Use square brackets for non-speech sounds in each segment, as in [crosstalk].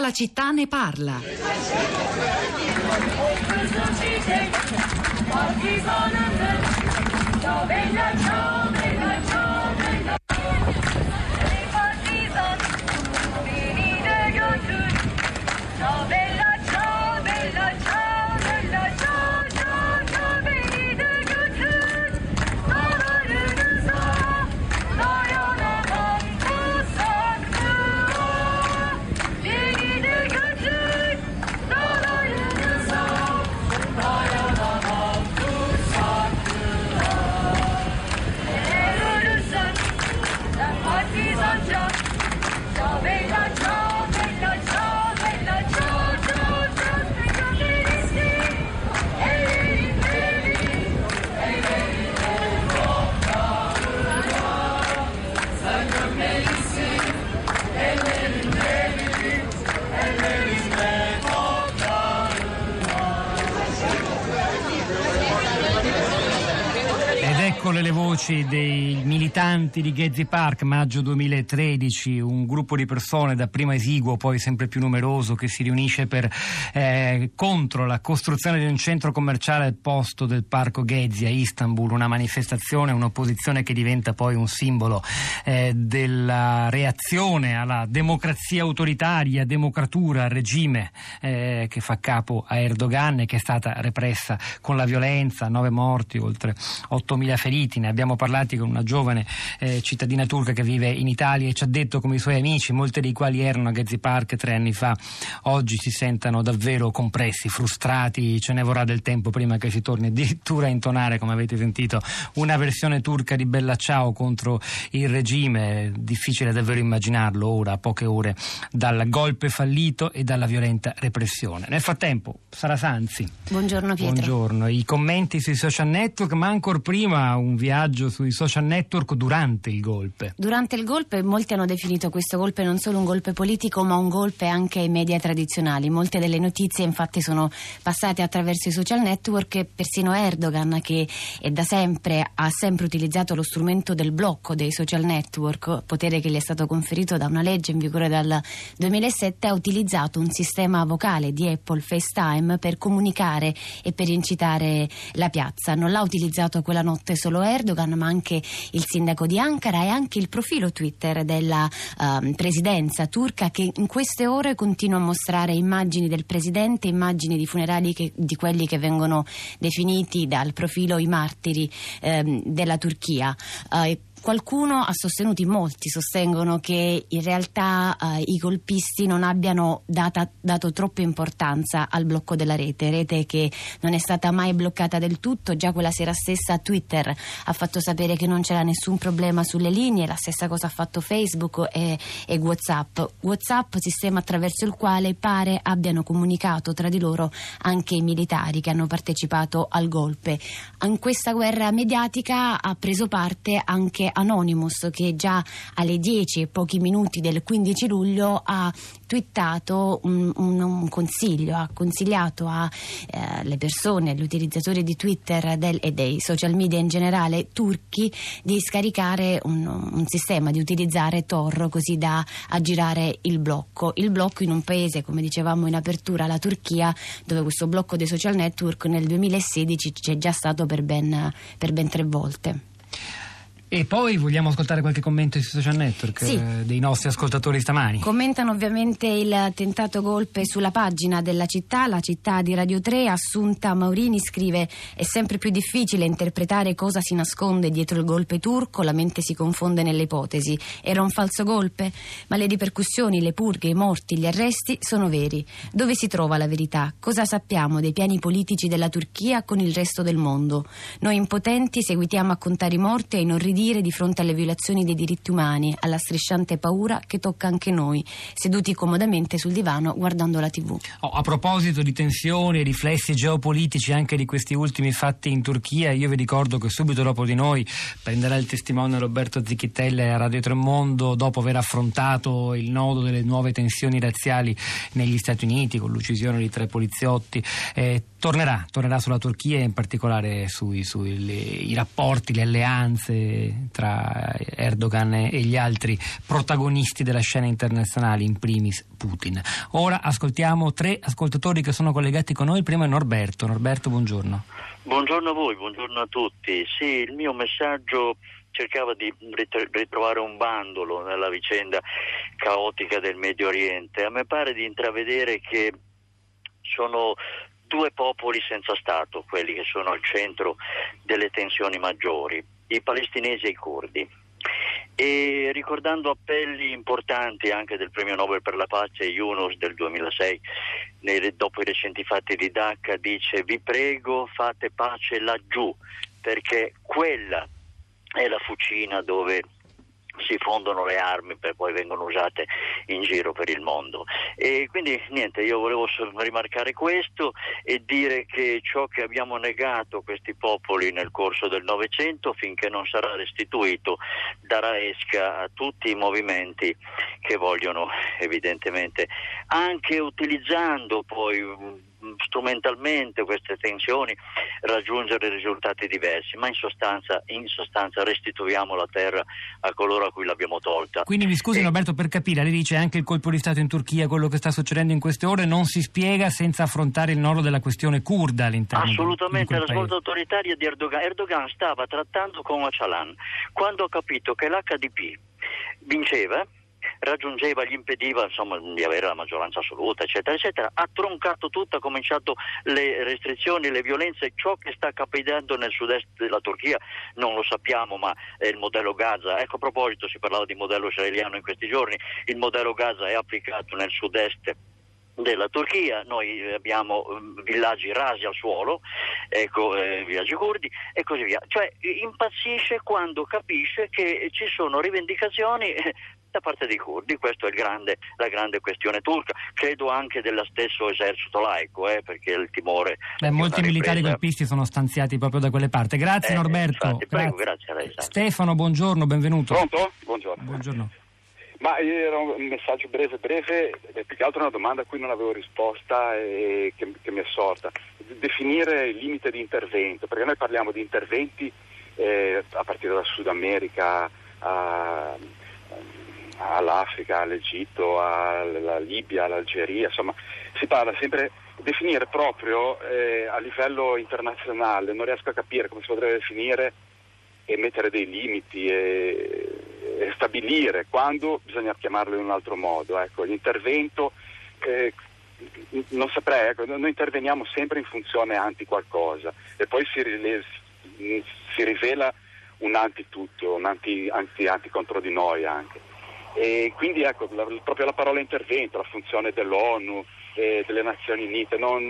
Tutta la città ne parla. Eccole le voci dei militanti di Gezi Park, maggio 2013, un gruppo di persone dapprima esiguo, poi sempre più numeroso, che si riunisce per, eh, contro la costruzione di un centro commerciale al posto del parco Gezi a Istanbul, una manifestazione, un'opposizione che diventa poi un simbolo eh, della reazione alla democrazia autoritaria, democratura, regime eh, che fa capo a Erdogan e che è stata repressa con la violenza, nove morti, oltre 8.000 feriti. Ne parlato con una giovane eh, cittadina turca che vive in Italia e ci ha detto come i suoi amici, molti dei quali erano a Gezi Park tre anni fa, oggi si sentono davvero compressi, frustrati, ce ne vorrà del tempo prima che si torni addirittura a intonare, come avete sentito, una versione turca di Bella Ciao contro il regime, difficile davvero immaginarlo ora, a poche ore dal golpe fallito e dalla violenta repressione. Nel frattempo, Sara Sanzi. Buongiorno Pietro. Buongiorno, i commenti sui social network, ma ancora prima un viaggio sui social network durante il golpe. Durante il golpe molti hanno definito questo golpe non solo un golpe politico ma un golpe anche ai media tradizionali. Molte delle notizie infatti sono passate attraverso i social network persino Erdogan che da sempre ha sempre utilizzato lo strumento del blocco dei social network, potere che gli è stato conferito da una legge in vigore dal 2007, ha utilizzato un sistema vocale di Apple FaceTime per comunicare e per incitare la piazza. Non l'ha utilizzato quella notte solo solo Erdogan ma anche il sindaco di Ankara e anche il profilo Twitter della uh, presidenza turca che in queste ore continua a mostrare immagini del presidente, immagini di funerali che, di quelli che vengono definiti dal profilo i martiri uh, della Turchia. Uh, Qualcuno ha sostenuto, molti sostengono che in realtà eh, i golpisti non abbiano data, dato troppa importanza al blocco della rete, rete che non è stata mai bloccata del tutto, già quella sera stessa Twitter ha fatto sapere che non c'era nessun problema sulle linee, la stessa cosa ha fatto Facebook e, e Whatsapp. Whatsapp, sistema attraverso il quale pare abbiano comunicato tra di loro anche i militari che hanno partecipato al golpe. In questa guerra mediatica ha preso parte anche Anonymous che già alle 10 e pochi minuti del 15 luglio ha twittato un, un, un consiglio, ha consigliato alle eh, persone, agli utilizzatori di Twitter del, e dei social media in generale turchi di scaricare un, un sistema, di utilizzare Tor così da aggirare il blocco. Il blocco in un paese, come dicevamo in apertura, la Turchia, dove questo blocco dei social network nel 2016 c'è già stato per ben, per ben tre volte. E poi vogliamo ascoltare qualche commento sui social network sì. eh, dei nostri ascoltatori stamani. Commentano ovviamente il tentato golpe sulla pagina della città, la città di Radio 3. Assunta Maurini scrive: È sempre più difficile interpretare cosa si nasconde dietro il golpe turco, la mente si confonde nelle ipotesi. Era un falso golpe? Ma le ripercussioni, le purghe, i morti, gli arresti sono veri. Dove si trova la verità? Cosa sappiamo dei piani politici della Turchia con il resto del mondo? Noi impotenti seguitiamo a contare i morti e i inorridire dire di fronte alle violazioni dei diritti umani, alla strisciante paura che tocca anche noi, seduti comodamente sul divano guardando la TV. Oh, a proposito di tensioni e riflessi geopolitici anche di questi ultimi fatti in Turchia, io vi ricordo che subito dopo di noi prenderà il testimone Roberto Zicchittelle a Radio Tremondo dopo aver affrontato il nodo delle nuove tensioni razziali negli Stati Uniti con l'uccisione di tre poliziotti. Eh, tornerà, tornerà sulla Turchia e in particolare sui, sui le, i rapporti, le alleanze tra Erdogan e gli altri protagonisti della scena internazionale, in primis Putin. Ora ascoltiamo tre ascoltatori che sono collegati con noi. Il primo è Norberto. Norberto, buongiorno. Buongiorno a voi, buongiorno a tutti. Sì, il mio messaggio cercava di ritrovare un bandolo nella vicenda caotica del Medio Oriente. A me pare di intravedere che sono due popoli senza Stato, quelli che sono al centro delle tensioni maggiori, i palestinesi e i curdi. E ricordando appelli importanti anche del premio Nobel per la pace Yunus del 2006, nei, dopo i recenti fatti di Dhaka, dice vi prego fate pace laggiù, perché quella è la fucina dove si fondono le armi per poi vengono usate in giro per il mondo. E quindi niente, io volevo rimarcare questo e dire che ciò che abbiamo negato questi popoli nel corso del Novecento, finché non sarà restituito, darà esca a tutti i movimenti che vogliono evidentemente, anche utilizzando poi strumentalmente queste tensioni raggiungere risultati diversi, ma in sostanza, in sostanza, restituiamo la terra a coloro a cui l'abbiamo tolta. Quindi mi scusi e... Roberto per capire, lei dice anche il colpo di Stato in Turchia, quello che sta succedendo in queste ore non si spiega senza affrontare il nodo della questione kurda all'interno Assolutamente, la svolta autoritaria di Erdogan. Erdogan stava trattando con Öcalan quando ha capito che l'HDP vinceva raggiungeva, gli impediva insomma, di avere la maggioranza assoluta, eccetera, eccetera. Ha troncato tutto, ha cominciato le restrizioni, le violenze, ciò che sta capitando nel sud-est della Turchia non lo sappiamo, ma è il modello Gaza. Ecco, a proposito, si parlava di modello israeliano in questi giorni, il modello Gaza è applicato nel sud-est della Turchia, noi abbiamo mm, villaggi rasi al suolo, ecco, eh, villaggi curdi e così via. Cioè impazzisce quando capisce che ci sono rivendicazioni da parte dei curdi, questa è grande, la grande questione turca, credo anche dello stesso esercito laico, eh, perché il timore... Beh, molti militari golpisti sono stanziati proprio da quelle parti. Grazie eh, Norberto. Infatti, prego, grazie. grazie a lei. Stefano, buongiorno, benvenuto. Pronto? Buongiorno. buongiorno. Ma era un messaggio breve breve, più che altro una domanda a cui non avevo risposta e che, che mi è sorta. Definire il limite di intervento, perché noi parliamo di interventi eh, a partire dal Sud America a, all'Africa, all'Egitto, alla Libia, all'Algeria, insomma si parla sempre definire proprio eh, a livello internazionale, non riesco a capire come si potrebbe definire e mettere dei limiti e, e stabilire quando bisogna chiamarlo in un altro modo. Ecco, l'intervento eh, non saprei, ecco, noi interveniamo sempre in funzione anti qualcosa e poi si, si rivela un anti tutto, un anti, anti, anti contro di noi anche. E quindi ecco, la, proprio la parola intervento, la funzione dell'ONU, e delle Nazioni Unite, non,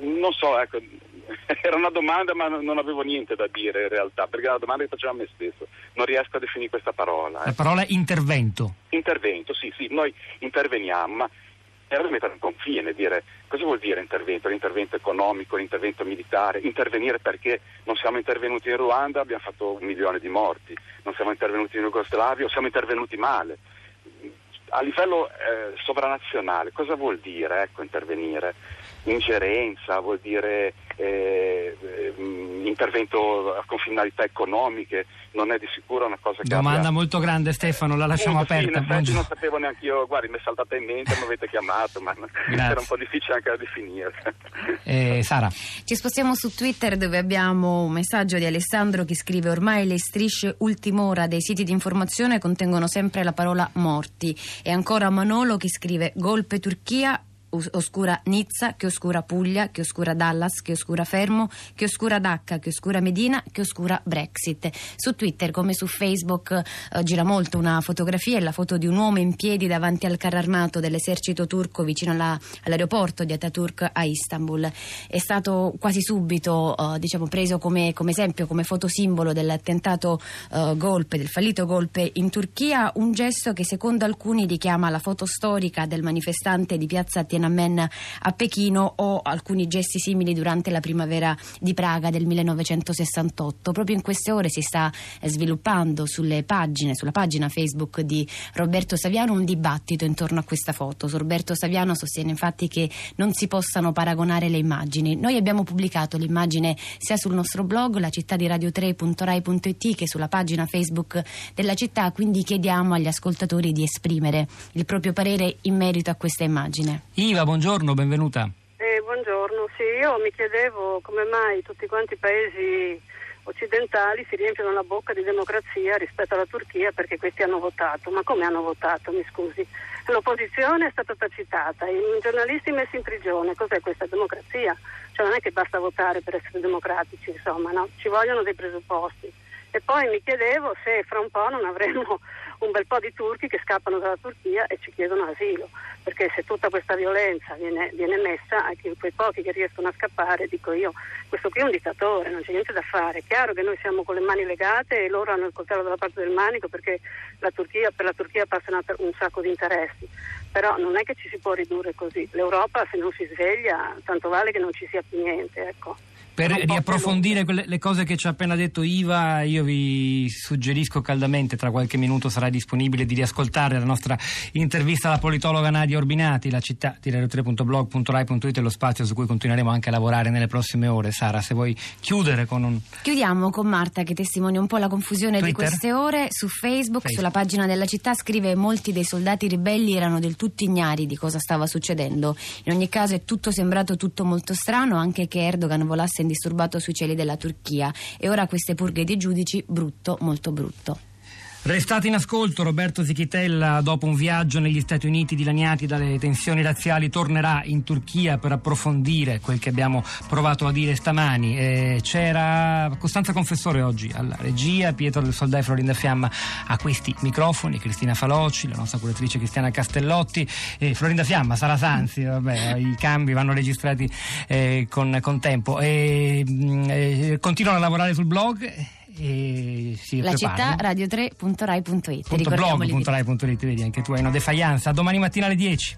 non so, ecco, [laughs] era una domanda ma non avevo niente da dire in realtà, perché era una domanda che facevo a me stesso, non riesco a definire questa parola. La parola intervento. Intervento, sì, sì, noi interveniamo, ma era mettere un confine, dire cosa vuol dire intervento, l'intervento economico, l'intervento militare, intervenire perché non siamo intervenuti in Ruanda, abbiamo fatto un milione di morti, non siamo intervenuti in Jugoslavia o siamo intervenuti male a livello eh, sovranazionale cosa vuol dire ecco, intervenire? Ingerenza, vuol dire eh, eh, intervento con finalità economiche, non è di sicuro una cosa che... Domanda abbia... molto grande Stefano, la lasciamo sì, aperta. Sì, non sapevo neanche io, guardi, mi è saltata in mente, mi avete chiamato, ma Grazie. era un po' difficile anche da definire. Eh, Sara. Ci spostiamo su Twitter dove abbiamo un messaggio di Alessandro che scrive ormai le strisce ultim'ora dei siti di informazione contengono sempre la parola morti e ancora Manolo che scrive golpe Turchia oscura Nizza, che oscura Puglia, che oscura Dallas, che oscura Fermo, che oscura Dacca, che oscura Medina, che oscura Brexit. Su Twitter come su Facebook eh, gira molto una fotografia, è la foto di un uomo in piedi davanti al carro armato dell'esercito turco vicino alla, all'aeroporto di Ataturk a Istanbul. È stato quasi subito eh, diciamo, preso come, come, esempio, come fotosimbolo dell'attentato eh, golpe, del fallito golpe in Turchia, un gesto che secondo alcuni richiama la foto storica del manifestante di piazza Tiananmen Tiananmen a Pechino o alcuni gesti simili durante la primavera di Praga del 1968. Proprio in queste ore si sta sviluppando sulle pagine, sulla pagina Facebook di Roberto Saviano un dibattito intorno a questa foto. Roberto Saviano sostiene infatti che non si possano paragonare le immagini. Noi abbiamo pubblicato l'immagine sia sul nostro blog, la città di radio3.rai.it, che sulla pagina Facebook della città, quindi chiediamo agli ascoltatori di esprimere il proprio parere in merito a questa immagine. Iva, buongiorno, benvenuta. Eh, buongiorno, sì, io mi chiedevo come mai tutti quanti i paesi occidentali si riempiono la bocca di democrazia rispetto alla Turchia perché questi hanno votato. Ma come hanno votato, mi scusi? L'opposizione è stata tacitata, i giornalisti messi in prigione. Cos'è questa democrazia? Cioè non è che basta votare per essere democratici, insomma, no? Ci vogliono dei presupposti. E poi mi chiedevo se fra un po' non avremo un bel po' di turchi che scappano dalla Turchia e ci chiedono asilo, perché se tutta questa violenza viene, viene messa a quei pochi che riescono a scappare, dico io, questo qui è un dittatore, non c'è niente da fare. È chiaro che noi siamo con le mani legate e loro hanno il coltello dalla parte del manico perché la Turchia, per la Turchia passano un sacco di interessi, però non è che ci si può ridurre così. L'Europa se non si sveglia tanto vale che non ci sia più niente. Ecco. Per riapprofondire quelle, le cose che ci ha appena detto Iva, io vi suggerisco caldamente, tra qualche minuto sarà disponibile, di riascoltare la nostra intervista alla politologa Nadia Orbinati, la città di radio3.blog.rai.it è lo spazio su cui continueremo anche a lavorare nelle prossime ore. Sara, se vuoi chiudere con un... Chiudiamo con Marta che testimonia un po' la confusione Twitter? di queste ore. Su Facebook, Facebook, sulla pagina della città, scrive molti dei soldati ribelli erano del tutto ignari di cosa stava succedendo. In ogni caso è tutto sembrato tutto molto strano, anche che Erdogan volasse indisturbato sui cieli della Turchia. E ora queste purghe di giudici, brutto, molto brutto. Restate in ascolto, Roberto Zichitella dopo un viaggio negli Stati Uniti dilaniati dalle tensioni razziali tornerà in Turchia per approfondire quel che abbiamo provato a dire stamani. Eh, c'era Costanza Confessore oggi alla regia, Pietro del Soldà e Florinda Fiamma a questi microfoni, Cristina Faloci, la nostra curatrice Cristiana Castellotti, e Florinda Fiamma, Sara Sanzi, vabbè, i cambi vanno registrati eh, con, con, tempo. Mh, eh, continuano a lavorare sul blog e si La preparano. città radio3.rai.it. Blog.rai.it, vedi anche tu hai una defianza. Domani mattina alle 10.